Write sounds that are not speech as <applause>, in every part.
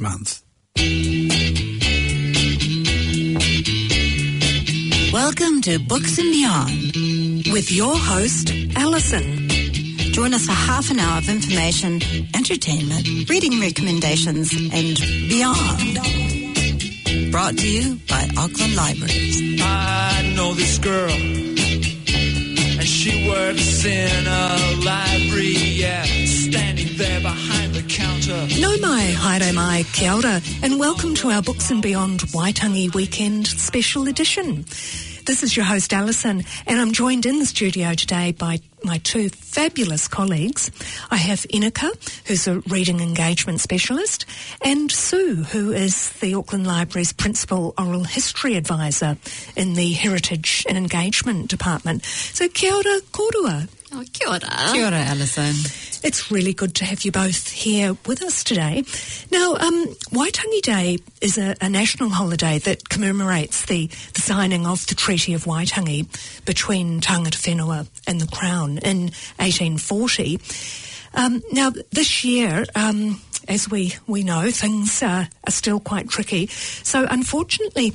month. Welcome to Books and Beyond with your host, Alison. Join us for half an hour of information, entertainment, reading recommendations, and beyond. Brought to you by Auckland Libraries. I know this girl, and she works in a library, yeah, standing there behind the counter. No mai, haere mai, kia ora, and welcome to our Books and Beyond Waitangi Weekend Special Edition. This is your host Alison, and I'm joined in the studio today by my two fabulous colleagues. I have Inika, who's a reading engagement specialist, and Sue, who is the Auckland Library's principal oral history advisor in the Heritage and Engagement Department. So kia ora korua. Oh, kia ora. Kia ora, Alison. It's really good to have you both here with us today. Now, um, Waitangi Day is a, a, national holiday that commemorates the, the, signing of the Treaty of Waitangi between Tangata Whenua and the Crown in 1840. Um, now, this year, um, as we, we know, things uh, are still quite tricky. So, unfortunately,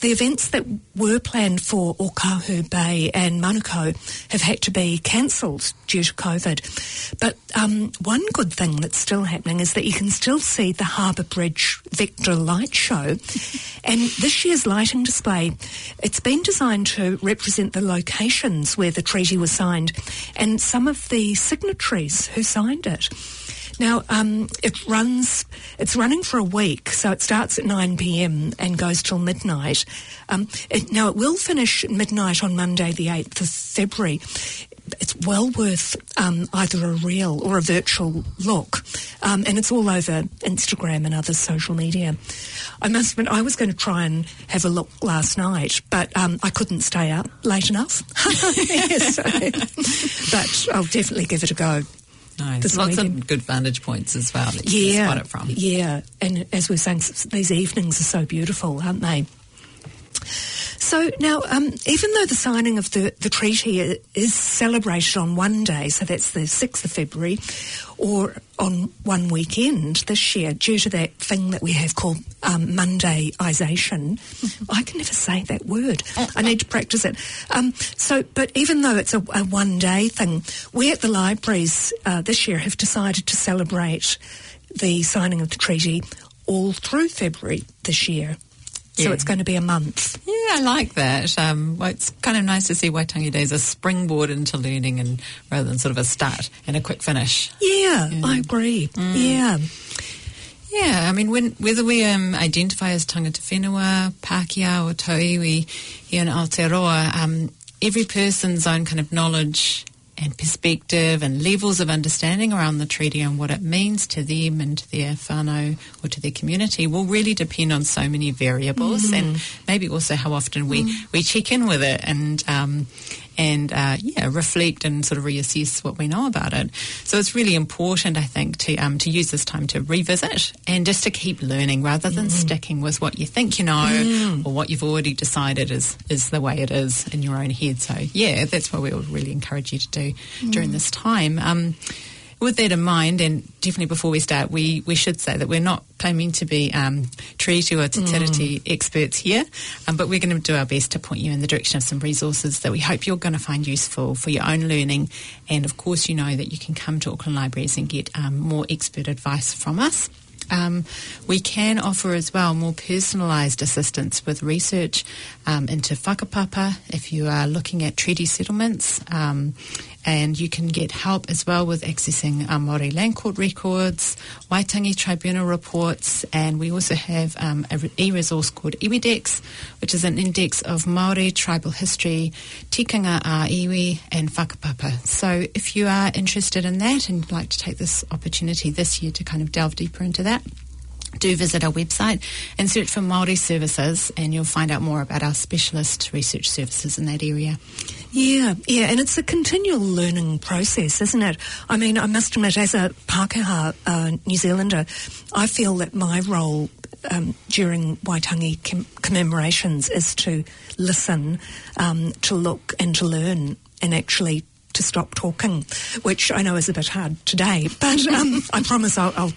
the events that were planned for Ōkahu Bay and Manukau have had to be cancelled due to COVID. But um, one good thing that's still happening is that you can still see the Harbour Bridge Vector Light Show. <laughs> and this year's lighting display, it's been designed to represent the locations where the treaty was signed and some of the signatories who signed it. Now, um, it runs, it's running for a week, so it starts at 9 pm and goes till midnight. Um, it, now, it will finish midnight on Monday, the 8th of February. It's well worth um, either a real or a virtual look, um, and it's all over Instagram and other social media. I must admit, I was going to try and have a look last night, but um, I couldn't stay up late enough. <laughs> so, <laughs> but I'll definitely give it a go. Nice. There's lots of good vantage points as well that you yeah, can spot it from. Yeah, and as we are saying, these evenings are so beautiful, aren't they? So now, um, even though the signing of the, the treaty is celebrated on one day, so that's the 6th of February, or on one weekend this year, due to that thing that we have called um, Mondayisation, <laughs> I can never say that word. I need to practice it. Um, so, but even though it's a, a, one day thing, we at the libraries uh, this year have decided to celebrate the signing of the treaty all through February this year. So yeah. it's going to be a month. Yeah, I like that. Um, well, it's kind of nice to see Waitangi Day as a springboard into learning and rather than sort of a start and a quick finish. Yeah, yeah. I agree. Mm. Yeah. Yeah, I mean, when, whether we um, identify as tangata whenua, Pākehā or Tauiwi here in Aotearoa, um, every person's own kind of knowledge and perspective and levels of understanding around the treaty and what it means to them and to their whānau or to their community will really depend on so many variables mm. and maybe also how often we, mm. we check in with it and um, and uh, yeah, reflect and sort of reassess what we know about it. So it's really important, I think, to um, to use this time to revisit and just to keep learning rather than mm. sticking with what you think you know mm. or what you've already decided is is the way it is in your own head. So yeah, that's what we would really encourage you to do mm. during this time. Um, with that in mind, and definitely before we start, we, we should say that we're not claiming to be um, treaty or te mm. experts here, um, but we're going to do our best to point you in the direction of some resources that we hope you're going to find useful for your own learning. And of course, you know that you can come to Auckland Libraries and get um, more expert advice from us. Um, we can offer as well more personalised assistance with research um, into whakapapa if you are looking at treaty settlements. Um, and you can get help as well with accessing um, Māori Land Court records, Waitangi Tribunal reports, and we also have um, an e-resource called Iwidex, which is an index of Māori tribal history, tikanga a iwi, and whakapapa. So if you are interested in that and like to take this opportunity this year to kind of delve deeper into that, do visit our website and search for Māori services and you'll find out more about our specialist research services in that area. Yeah, yeah, and it's a continual learning process, isn't it? I mean, I must admit, as a Pākehā uh, New Zealander, I feel that my role um, during Waitangi com- commemorations is to listen, um, to look and to learn and actually to stop talking, which I know is a bit hard today, but um, I promise I'll, I'll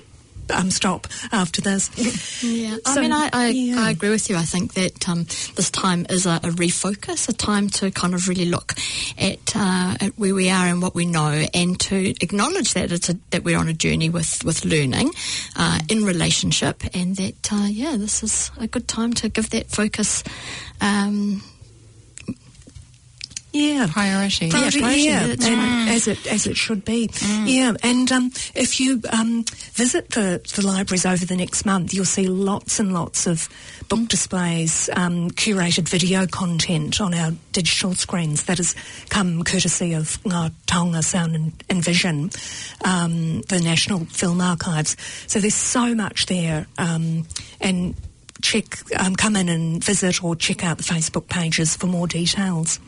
um, stop after this. <laughs> Yeah, I mean, I, I, yeah. I agree with you. I think that um, this time is a, a refocus, a time to kind of really look at, uh, at where we are and what we know, and to acknowledge that it's a, that we're on a journey with with learning uh, in relationship, and that uh, yeah, this is a good time to give that focus. Um, Yeah. Priority. Yeah, Priority, priority, yeah, that's and right. as it as it should be. Yeah, and um, if you um, visit the, the libraries over the next month, you'll see lots and lots of book displays, um, curated video content on our digital screens that has come courtesy of Ngā Taonga Sound and, and Vision, um, the National Film Archives. So there's so much there, um, and check um, come in and visit or check out the Facebook pages for more details.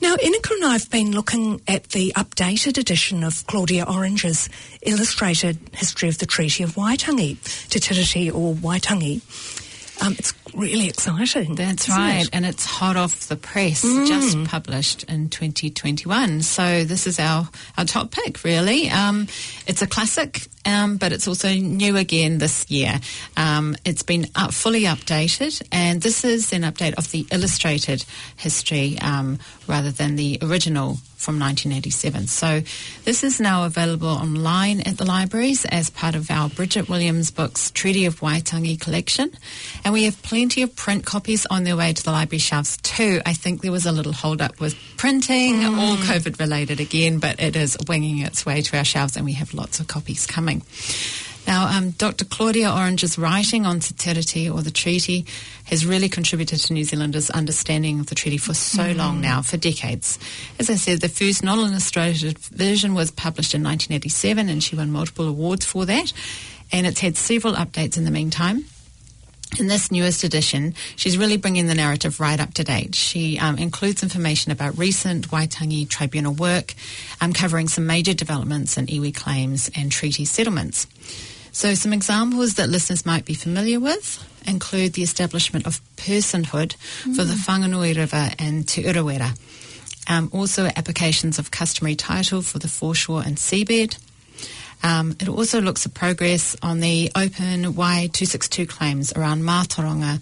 Now, Inika and I have been looking at the updated edition of Claudia Orange's illustrated history of the Treaty of Waitangi, Te Tiriti o Waitangi. Um, it's really exciting. That's right, it? and it's hot off the press, just published in 2021. So this is our, our top pick, really. Um, it's a classic, um, but it's also new again this year. Um, it's been up, fully updated, and this is an update of the illustrated history um, rather than the original from 1987. So this is now available online at the libraries as part of our Bridget Williams books Treaty of Waitangi collection. And we have plenty of print copies on their way to the library shelves too. I think there was a little hold up with printing, all COVID related again, but it is winging its way to our shelves and we have lots of copies coming. Now, um, Dr. Claudia Orange's writing on Te Tiriti or the treaty has really contributed to New Zealanders' understanding of the treaty for so long now, for decades. As I said, the first non-illustrated version was published in 1987 and she won multiple awards for that. And it's had several updates in the meantime. In this newest edition, she's really bringing the narrative right up to date. She um, includes information about recent Waitangi tribunal work, um, covering some major developments in iwi claims and treaty settlements. So some examples that listeners might be familiar with include the establishment of personhood for the Whanganui River and Te Urewera. Um, also applications of customary title for the foreshore and seabed. Um, it also looks at progress on the open Wai 262 claims around Mātauranga,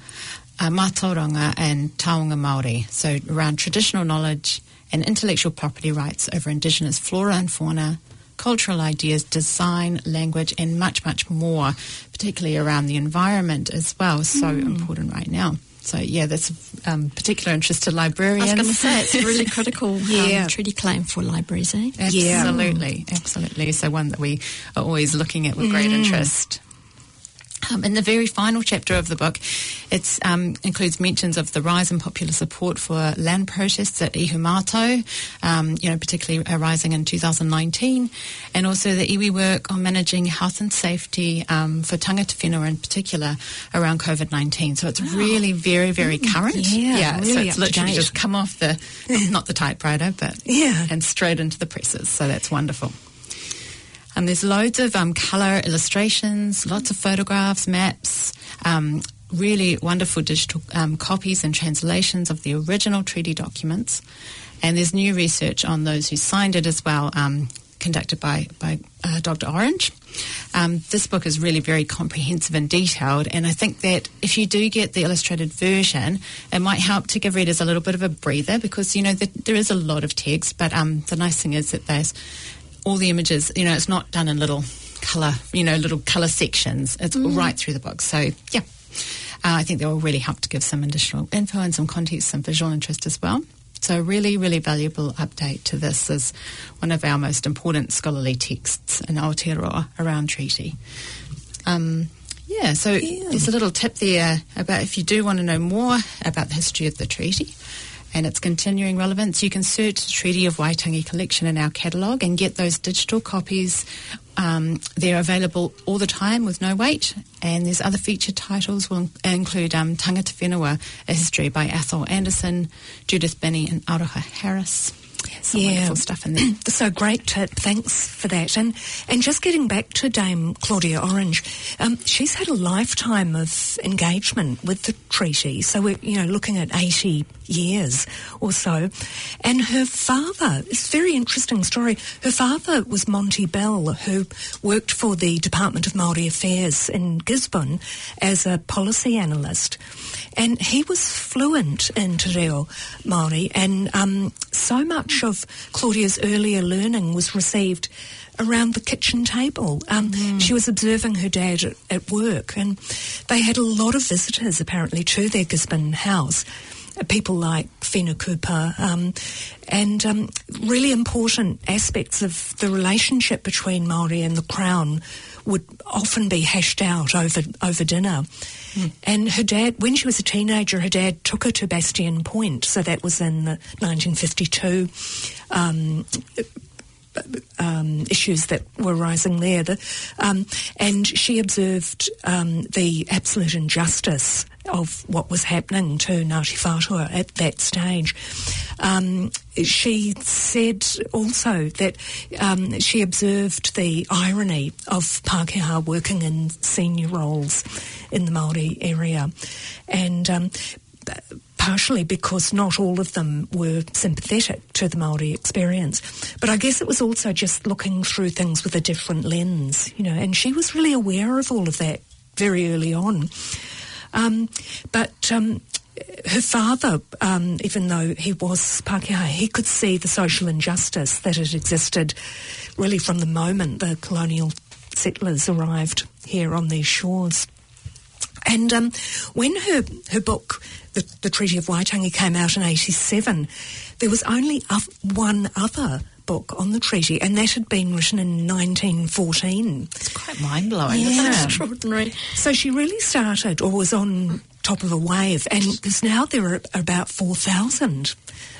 uh, Mātauranga and Taonga Māori, so around traditional knowledge and intellectual property rights over Indigenous flora and fauna, cultural ideas, design, language, and much, much more, particularly around the environment as well. So important right now. So yeah, that's of um, particular interest to librarians. I was going to say it's a really <laughs> critical Yeah. um, treaty claim for libraries, eh? Yeah. Absolutely, absolutely. So one that we are always looking at with great interest. Um, in the very final chapter of the book, it um, includes mentions of the rise in popular support for land protests at Ihumātao, um, you know, particularly arising in 2019, and also the iwi work on managing health and safety um, for tangata whenua in particular around COVID-19. So it's really very, very current. yeah, so really it's literally just come off the, not the typewriter, but Yeah. and straight into the presses. So that's wonderful. And there's loads of um, colour illustrations, lots of photographs, maps, um, really wonderful digital um, copies and translations of the original treaty documents. And there's new research on those who signed it as well, um, conducted by, by uh, Dr. Orange. Um, this book is really very comprehensive and detailed, and I think that if you do get the illustrated version, it might help to give readers a little bit of a breather because you know the, there is a lot of text, but um, the nice thing is that there's all the images. You know, it's not done in little color, you know, little color sections. It's right through the book. So yeah, uh, I think that will really help to give some additional info and some context, some visual interest as well. So really, really valuable update to this as one of our most important scholarly texts in Aotearoa around treaty. Um, yeah, so there's a little tip there about if you do want to know more about the history of the treaty and its continuing relevance, you can search the Treaty of Waitangi collection in our catalogue and get those digital copies. Um, they're available all the time with no wait, and there's other featured titles will include um, Tangata Whenua, A History by Atholl Anderson, Judith Binney and Aroha Harris. Some Yeah. wonderful stuff in there. <clears throat> So great tip. Thanks for that. And and just getting back to Dame Claudia Orange, um, she's had a lifetime of engagement with the treaty. So we're you know looking at eighty years or so. And her father, it's a very interesting story. Her father was Monty Bell, who worked for the Department of Māori Affairs in Gisborne as a policy analyst. And he was fluent in Te Reo Māori, and um, so much of Claudia's earlier learning was received around the kitchen table. Um, She was observing her dad at, at work, and they had a lot of visitors apparently to their Gisborne house. People like Whina Cooper, um, and um, really important aspects of the relationship between Maori and the Crown would often be hashed out over over dinner. And her dad, when she was a teenager, her dad took her to Bastion Point. So that was in the 1952 um, um, issues that were rising there. The, um, and she observed um, the absolute injustice of what was happening to Ngāti Whātua at that stage. Um, she said also that um, she observed the irony of Pākehā working in senior roles in the Māori area. And um, partially because not all of them were sympathetic to the Maori experience. But I guess it was also just looking through things with a different lens, you know, and she was really aware of all of that very early on. Um, but um, her father, um, even though he was Pākehā, he could see the social injustice that had existed really from the moment the colonial settlers arrived here on these shores. And um, when her her book, the, the Treaty of Waitangi, came out in '87, there was only one other book on the treaty, and that had been written in 1914. It's quite mind blowing, Yeah. isn't it? Extraordinary. So she really started, or was on top of a wave, and because now there are about 4,000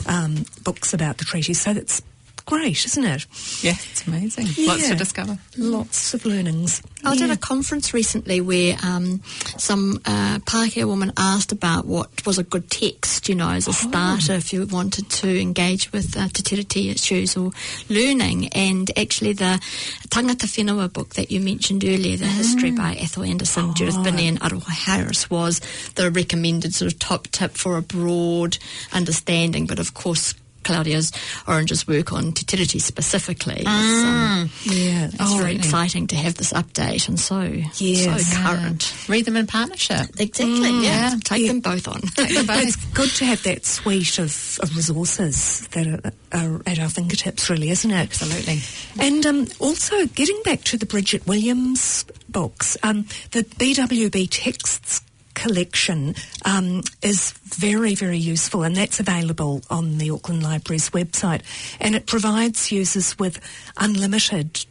um, books about the treaty, so that's great, isn't it? Yeah, it's amazing. Lots to discover. Lots of learnings. I was Yeah. at a conference recently where um, some uh, Pākehā woman asked about what was a good text, you know, as a starter if you wanted to engage with uh, te tiriti issues or learning. And actually the Tangata Whenua book that you mentioned earlier, The History by Atholl Anderson, Judith Binney and Aroha Harris was the recommended sort of top tip for a broad understanding. But of course, Claudia's Orange's work on te tiriti specifically is um, Yeah. it's Oh, very exciting to have this update and so Yes. so current. Read them in partnership. Exactly. yeah. yeah. Take Yeah. them both on. <laughs> it's good to have that suite of, of resources that are, are at our fingertips, really, isn't it? Absolutely. And um, also, getting back to the Bridget Williams books, um, the BWB texts collection um, is very, very useful, and that's available on the Auckland Library's website. And it provides users with unlimited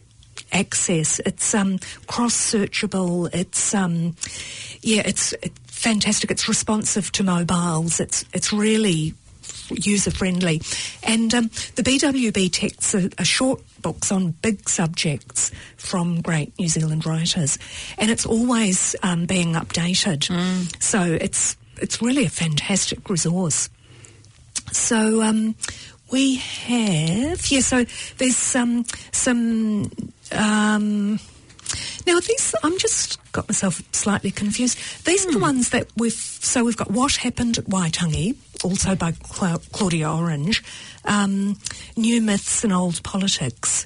access. It's um, cross-searchable. It's um, yeah, it's it, fantastic. It's responsive to mobiles. It's it's really user friendly. And um, the BWB texts are, are short books on big subjects from great New Zealand writers, and it's always um, being updated. So it's it's really a fantastic resource. So um, we have yeah. So there's some some. Um, now these, I'm just got myself slightly confused. These are the ones that we've. So we've got what happened at Waitangi, also by Cla- Claudia Orange, um, new myths and old politics,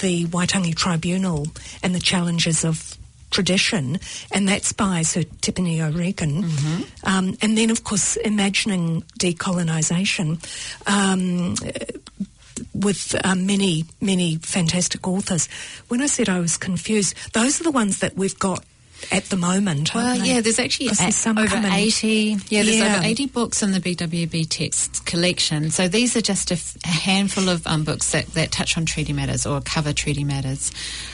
the Waitangi Tribunal, and the challenges of tradition, and that's by Sir Tipene O'Regan. Um, and then, of course, imagining decolonisation. Um, with um, many, many fantastic authors. When I said I was confused, those are the ones that we've got at the moment. Well, yeah, there's actually over coming. 80. Yeah, there's Yeah. over 80 books in the BWB text collection. So these are just a, f- a handful of um, books that, that touch on treaty matters or cover treaty matters.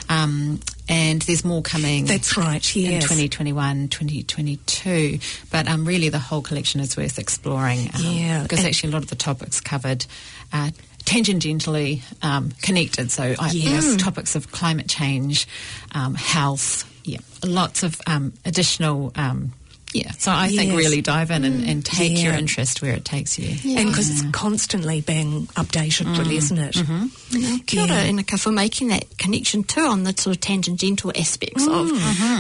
Um, and there's more coming. That's right, In yes. 2021, 2022. But um, really, the whole collection is worth exploring. Um, Yeah, Because and- actually, a lot of the topics covered are tangentially um, connected. So, yes, topics of climate change, um, health, yeah, lots of um, additional um, Yeah. So I think really dive in and, and take your interest where it takes you. And because it's constantly being updated, Mm. really, isn't it? Mm-hmm. Kia ora, Yeah. Inika, for making that connection too on the sort of tangential aspects of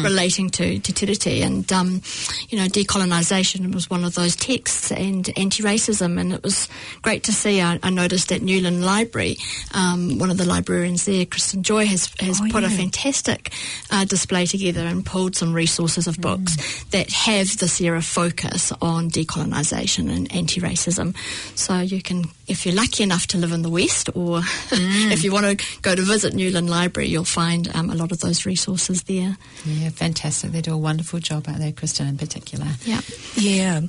relating to Te Tiriti. And, um, you know, decolonisation was one of those texts and anti-racism. And it was great to see. I, I noticed at Newland Library, um, one of the librarians there, Kristen Joy, has, has Oh, put a fantastic uh, display together and pulled some resources of books that have this era focus on decolonisation and anti-racism. So you can, if you're lucky enough to live in the West, or <laughs> if you want to go to visit Newland Library, you'll find um, a lot of those resources there. Yeah, fantastic. They do a wonderful job out there, Kristen in particular. Yeah. Yeah.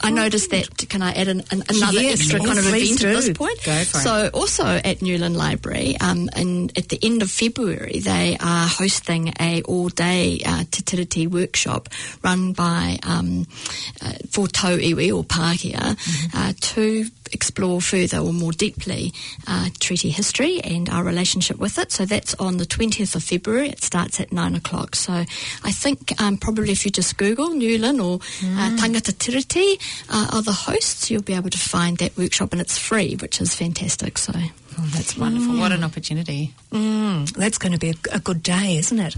I noticed that. Can I add an, an, another Yes, extra kind of event at this point? Go for it. so, also at Newland Library, um, and at the end of February, they are hosting a all-day uh, Te Tiriti workshop run by um, uh, for Tau Iwi or Pākehā Mm-hmm. uh, to explore further or more deeply uh, treaty history and our relationship with it. So that's on the 20th of February. It starts at nine o'clock. So I think um, probably if you just Google Newland or uh, Tangata Tiriti uh, are the hosts, you'll be able to find that workshop and it's free, which is fantastic. So Oh, that's wonderful. What an opportunity. Mm, that's going to be a, a good day, isn't it?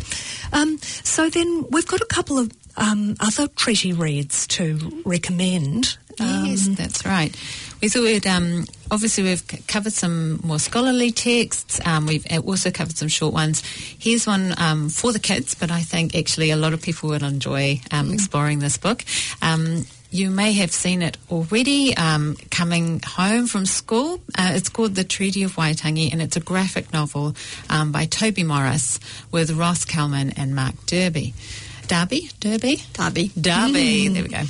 Um, so then we've got a couple of um, other treaty reads to recommend. Yes, Um, that's right. We thought we'd, um, obviously we've c- covered some more scholarly texts. Um, we've uh, also covered some short ones. Here's one um, for the kids, but I think actually a lot of people will enjoy um, exploring this book. Um, you may have seen it already um, coming home from school. Uh, it's called The Treaty of Waitangi and it's a graphic novel um, by Toby Morris with Ross Calman and Mark Derby. Darby? Derby? Darby. Derby. There we go.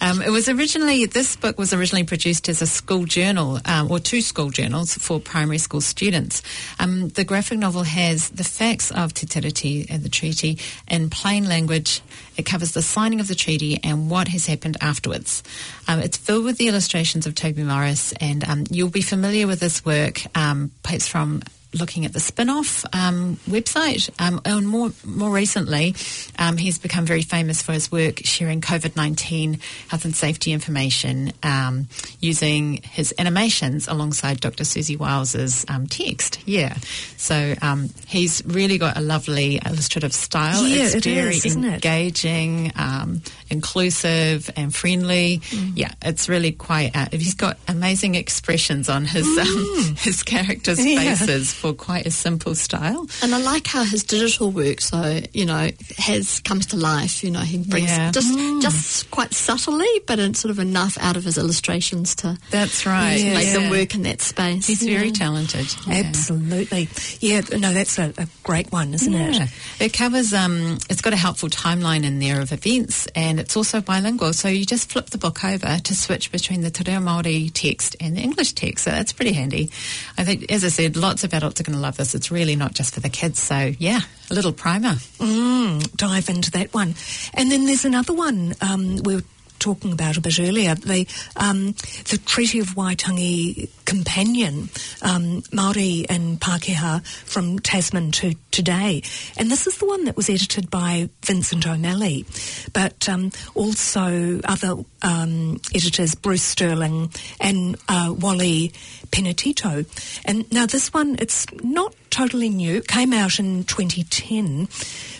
Um, it was originally this book was originally produced as a school journal um, or two school journals for primary school students. Um, the graphic novel has the facts of Te Tiriti and the treaty in plain language. It covers the signing of the treaty and what has happened afterwards. Um, it's filled with the illustrations of Toby Morris, and um, you'll be familiar with this work, um, perhaps from looking at the spin-off um, website. Um, and more more recently, um, he's become very famous for his work sharing COVID-19 health and safety information um, using his animations alongside Dr. Siouxsie Wiles's um, text. Yeah, so um, he's really got a lovely illustrative style. Yeah, it's it very is, isn't it? engaging, um, inclusive, and friendly. Mm. Yeah, it's really quite. Uh, he's got amazing expressions on his um, <laughs> his characters' Mm. Yeah. faces for quite a simple style. And I like how his digital work, so you know, has comes to life. You know, he brings Yeah. just just quite subtly, but it's sort of enough out of his illustrations to That's right. Yeah. make them work in that space. He's very talented. Yeah. Absolutely. Yeah, no, that's a, a great one, isn't Yeah. it? It covers, um, it's got a helpful timeline in there of events and it's also bilingual. So you just flip the book over to switch between the Te Reo Māori text and the English text. So that's pretty handy. I think, as I said, lots of adults are going to love this. It's really not just for the kids. So yeah, a little primer. Mm, dive into that one. And then there's another one um, we were talking about a bit earlier, the um, the Treaty of Waitangi companion, um, Māori and Pākehā from Tasman to today. And this is the one that was edited by Vincent O'Malley, but um, also other um, editors, Bruce Stirling and uh, Wally Penetito. And now this one, it's not totally new. It came out in 2010,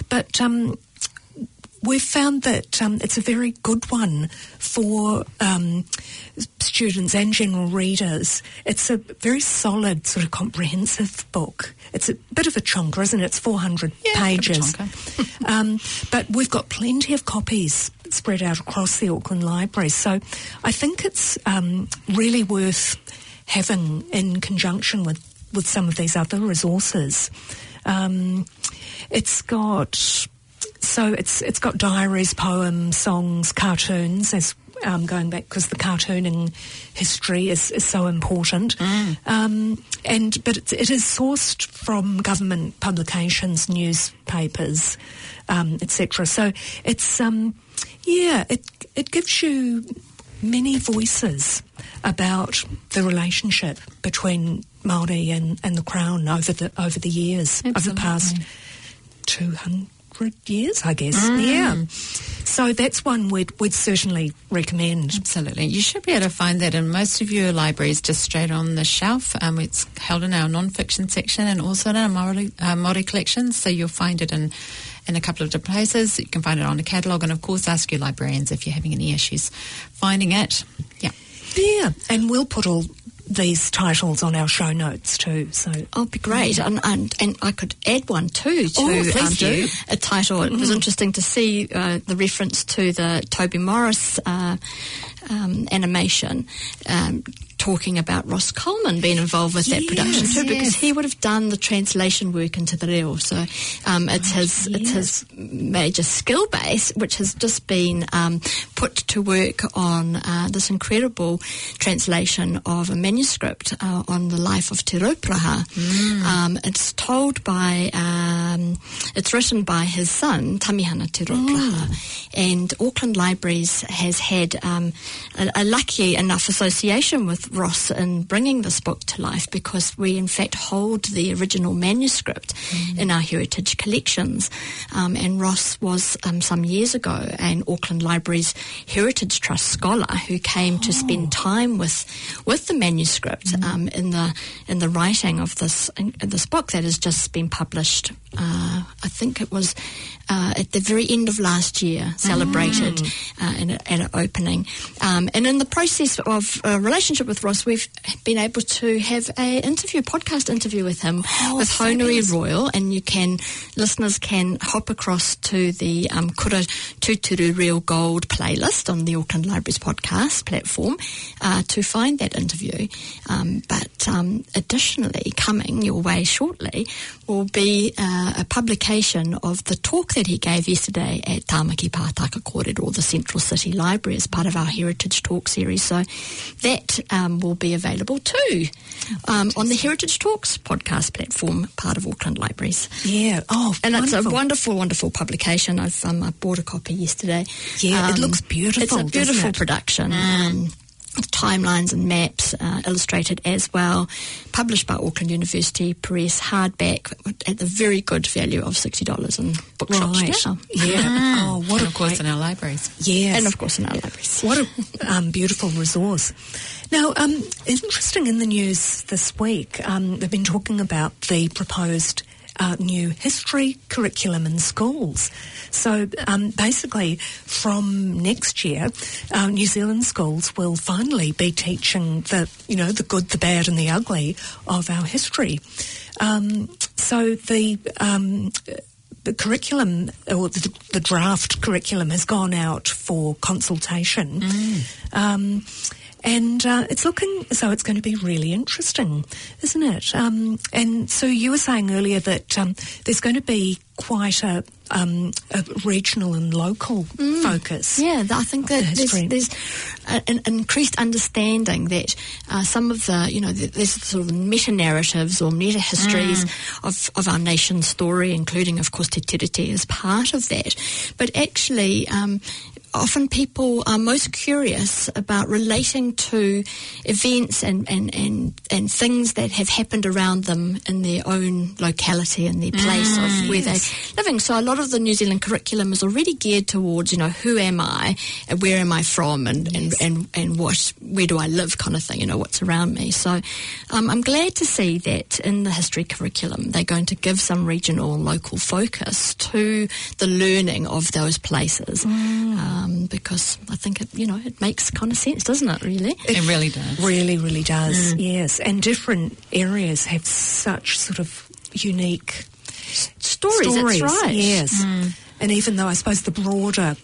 but um, we've found that um, it's a very good one for um, students and general readers. It's a very solid, sort of comprehensive book. It's a bit of a chonker, isn't it? It's 400 Yeah, pages. <laughs> um, but we've got plenty of copies spread out across the Auckland Library. So I think it's um, really worth having in conjunction with, with some of these other resources. Um, it's got so it's it's got diaries, poems, songs, cartoons. As um, going back because the cartooning history is, is so important, um, and but it's, it is sourced from government publications, newspapers, um, etc. So it's um, yeah, it it gives you many voices about the relationship between Maori and, and the Crown over the over the years, over the past two hundred years, I guess. Yeah. So that's one we'd, we'd certainly recommend. Absolutely. You should be able to find that in most of your libraries just straight on the shelf. Um, it's held in our non-fiction section and also in our Māori, uh, Māori collections. So you'll find it in, in a couple of different places. You can find it on the catalogue and, of course, ask your librarians if you're having any issues finding it. Yeah. Yeah, and we'll put all these titles on our show notes too. So Oh, be great. And, and and I could add one too to Oh, please um, do. a title. It was interesting to see uh, the reference to the Toby Morris uh, um, animation. Um, Talking about Ross Calman being involved with that production Yes, too, because yes. he would have done the translation work into the reo. So um, it's his it's his major skill base, which has just been um, put to work on uh, this incredible translation of a manuscript uh, on the life of Te Rauparaha. Um, it's told by, um, it's written by his son, Tamihana Te Rauparaha. And Auckland Libraries has had um, a, a lucky enough association with Ross in bringing this book to life because we, in fact, hold the original manuscript in our heritage collections. Um, and Ross was um, some years ago an Auckland Libraries Heritage Trust scholar who came to spend time with with the manuscript um, in the in the writing of this in, this book that has just been published. Uh, I think it was uh, at the very end of last year, celebrated uh, in a, at an opening. Um, and in the process of a relationship with Ross, we've been able to have a interview, podcast interview with him with Honui Royal, and you can listeners can hop across to the um, Kura Tuturu Real Gold playlist on the Auckland Libraries podcast platform uh, to find that interview. Um, but um, additionally, coming your way shortly will be uh, a publication of the talk that he gave yesterday at Tāmaki Pātaka Kōrero, or the Central City Library, as part of our Heritage Talk series. So that um, will be available too um, on the Heritage Talks podcast platform, part of Auckland Libraries. yeah, oh, And it's a wonderful. wonderful, wonderful publication. I've um, I bought a copy yesterday. Yeah, it Um, looks beautiful, It's a beautiful it? production. Um, with timelines and maps uh, illustrated as well. Published by Auckland University Press, hardback at the very good value of sixty dollars in bookshops Right. now. Yeah. Oh, what and a of course, great- in our libraries. Yes. And of course in our libraries. What a um, beautiful resource. Now, um, interesting in the news this week, um, they've been talking about the proposed uh, new history curriculum in schools. So um, basically, from next year, um, New Zealand schools will finally be teaching the, you know, the good, the bad, and the ugly of our history. Um, so the um, the curriculum or the, the draft curriculum has gone out for consultation. Um, and uh, it's looking so it's going to be really interesting, isn't it? Um, and so you were saying earlier that um, there's going to be quite a, um, a regional and local focus. Yeah, I think of the that there's, there's an increased understanding that uh, some of the, you know, th- there's sort of meta narratives or meta histories of, of our nation's story, including, of course, Te Tiriti as part of that. But actually, um, often people are most curious about relating to events and, and, and, and things that have happened around them in their own locality and their place of where they're living. So a lot of the New Zealand curriculum is already geared towards, you know, who am I and where am I from and, and, and, and what, where do I live kind of thing, you know, what's around me. So um, I'm glad to see that in the history curriculum they're going to give some regional and local focus to the learning of those places. Um, because I think it, you know, it makes kind of sense, doesn't it, really? It really does. Really, really does. Mm. Yes, and different areas have such sort of unique Stories, that's right. Yes, and even though I suppose the broader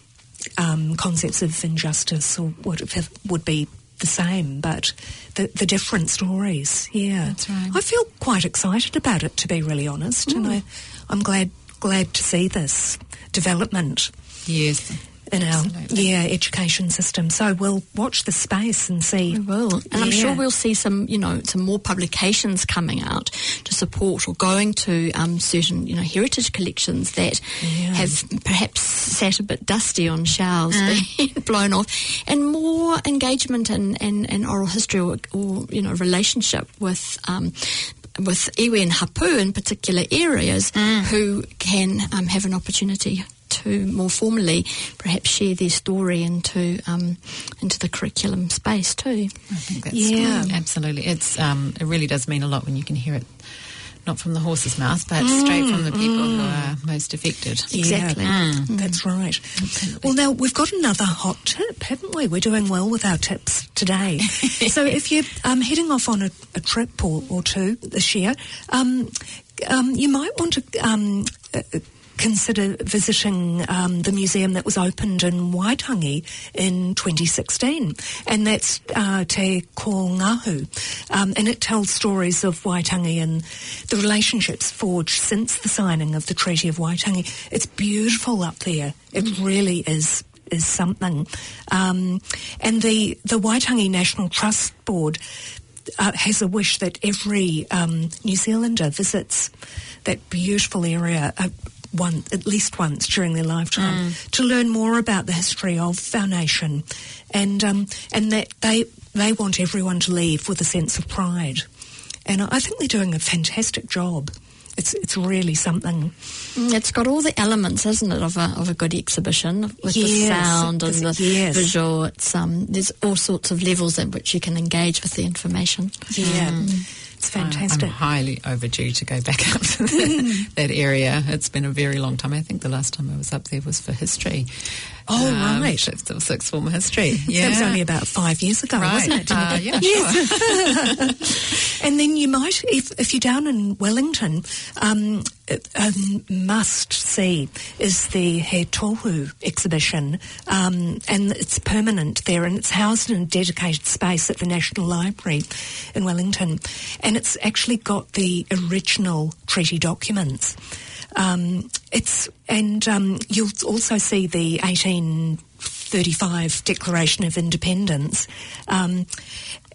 um, concepts of injustice or would would be the same, but the the different stories. Yeah, That's right. I feel quite excited about it, to be really honest, and I I'm glad glad to see this development Yes. In our yeah education system. So we'll watch the space and see. We will. And I'm sure we'll see some, you know, some more publications coming out to support or going to um, certain, you know, heritage collections that Yeah. have perhaps sat a bit dusty on shelves, <laughs> being blown off, and more engagement and, and, and oral history or, or, you know, relationship with. Um, with iwi and hapu in particular areas who can um, have an opportunity to more formally perhaps share their story into um, into the curriculum space too. I think that's Yeah. absolutely. It's um, it really does mean a lot when you can hear it, not from the horse's mouth, but straight from the people who are most affected. Exactly. Yeah, That's right. Well, now we've got another hot tip, haven't we? We're doing well with our tips today. <laughs> so if you're um, heading off on a, a trip or, or two this year, um, um, you might want to um, uh, consider visiting um, the museum that was opened in Waitangi in 2016, and that's uh, Te Kōngahu, um, and it tells stories of Waitangi and the relationships forged since the signing of the Treaty of Waitangi. It's beautiful up there. It really is is something, um, and the the Waitangi National Trust Board uh, has a wish that every um, New Zealander visits that beautiful area uh, one at least once during their lifetime to learn more about the history of our nation, and um, and that they they want everyone to leave with a sense of pride, and I think they're doing a fantastic job. It's it's really something. Mm, It's got all the elements, isn't it, of a of a good exhibition with the sound and the yes. visual. It's um, there's all sorts of levels at which you can engage with the information. Yeah, it's fantastic. I'm highly overdue to go back <laughs> up to the, <laughs> that area. It's been a very long time. I think the last time I was up there was for history. Oh, Um, right. Fifth or sixth form history. Yeah. <laughs> That was only about five years ago, right. wasn't it? Uh, yeah, <laughs> sure. <laughs> And then you might, if, if you're down in Wellington, um, a must see is the He Tohu exhibition, um, and it's permanent there, and it's housed in a dedicated space at the National Library in Wellington, and it's actually got the original treaty documents. Um, it's and um, you'll also see the 1835 Declaration of Independence, um,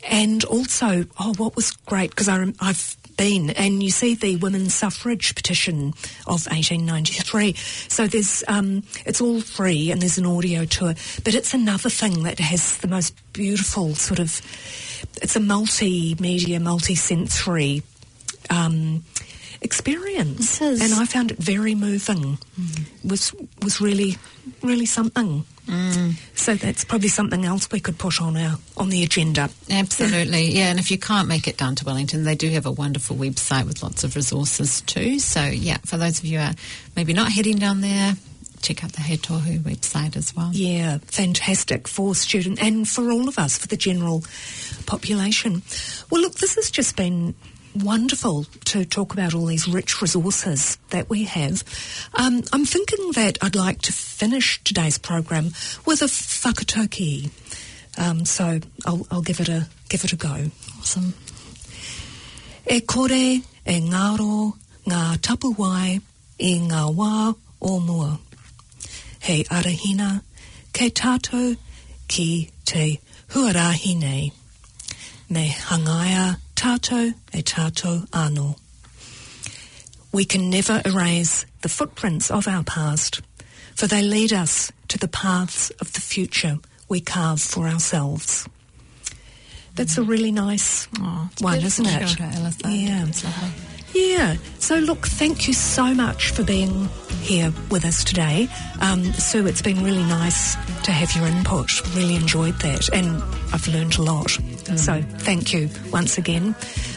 and also oh, what was great because I've been and you see the women's suffrage petition of 1893. So there's um, it's all free and there's an audio tour, but it's another thing that has the most beautiful sort of it's a multimedia, multi-sensory. Um, experience, and I found it very moving. Mm. was was really really something. Mm. So that's probably something else we could put on our on the agenda. Absolutely, yeah. And if you can't make it down to Wellington, they do have a wonderful website with lots of resources too. So, yeah, for those of you who are maybe not heading down there, check out the He Tohu website as well. Yeah, fantastic for students and for all of us, for the general population. Well, look, this has just been wonderful to talk about all these rich resources that we have. Um, I'm thinking that I'd like to finish today's program with a whakataukī. Um, so I'll, I'll give it a give it a go. Awesome. E kore e ngaro ngā tapuwai i ngā wā o mua. Hei arahina, kei tātou ki te huarahi nei. Me hangaia tātou e tātou anō. We can never erase the footprints of our past, for they lead us to the paths of the future we carve for ourselves. That's a really nice Oh, one, isn't it? Yeah. Yeah. So, look, thank you so much for being here with us today. Um, Sue, it's been really nice to have your input. Really enjoyed that. And I've learned a lot. Mm. So thank you once again.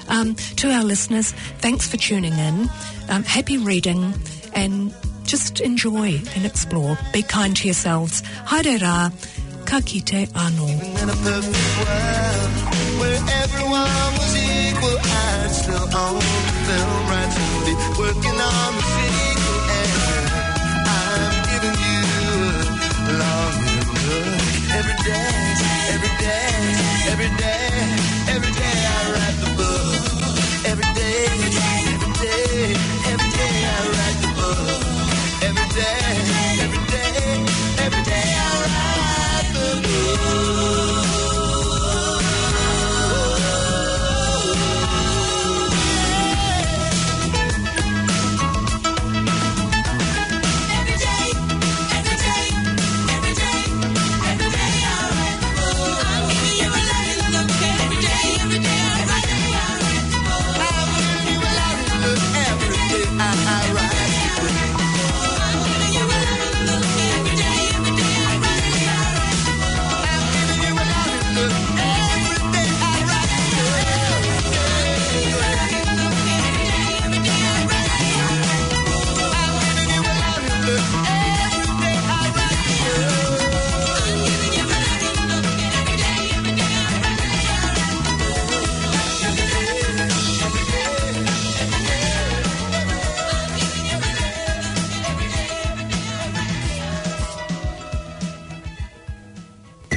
Um, to our listeners, thanks for tuning in. Um, happy reading and just enjoy and explore. Be kind to yourselves. Haere rā, ka kite anō. in a perfect world where everyone was equal, I still own the film rights and be working on the sequel. And I'm giving you every day every day.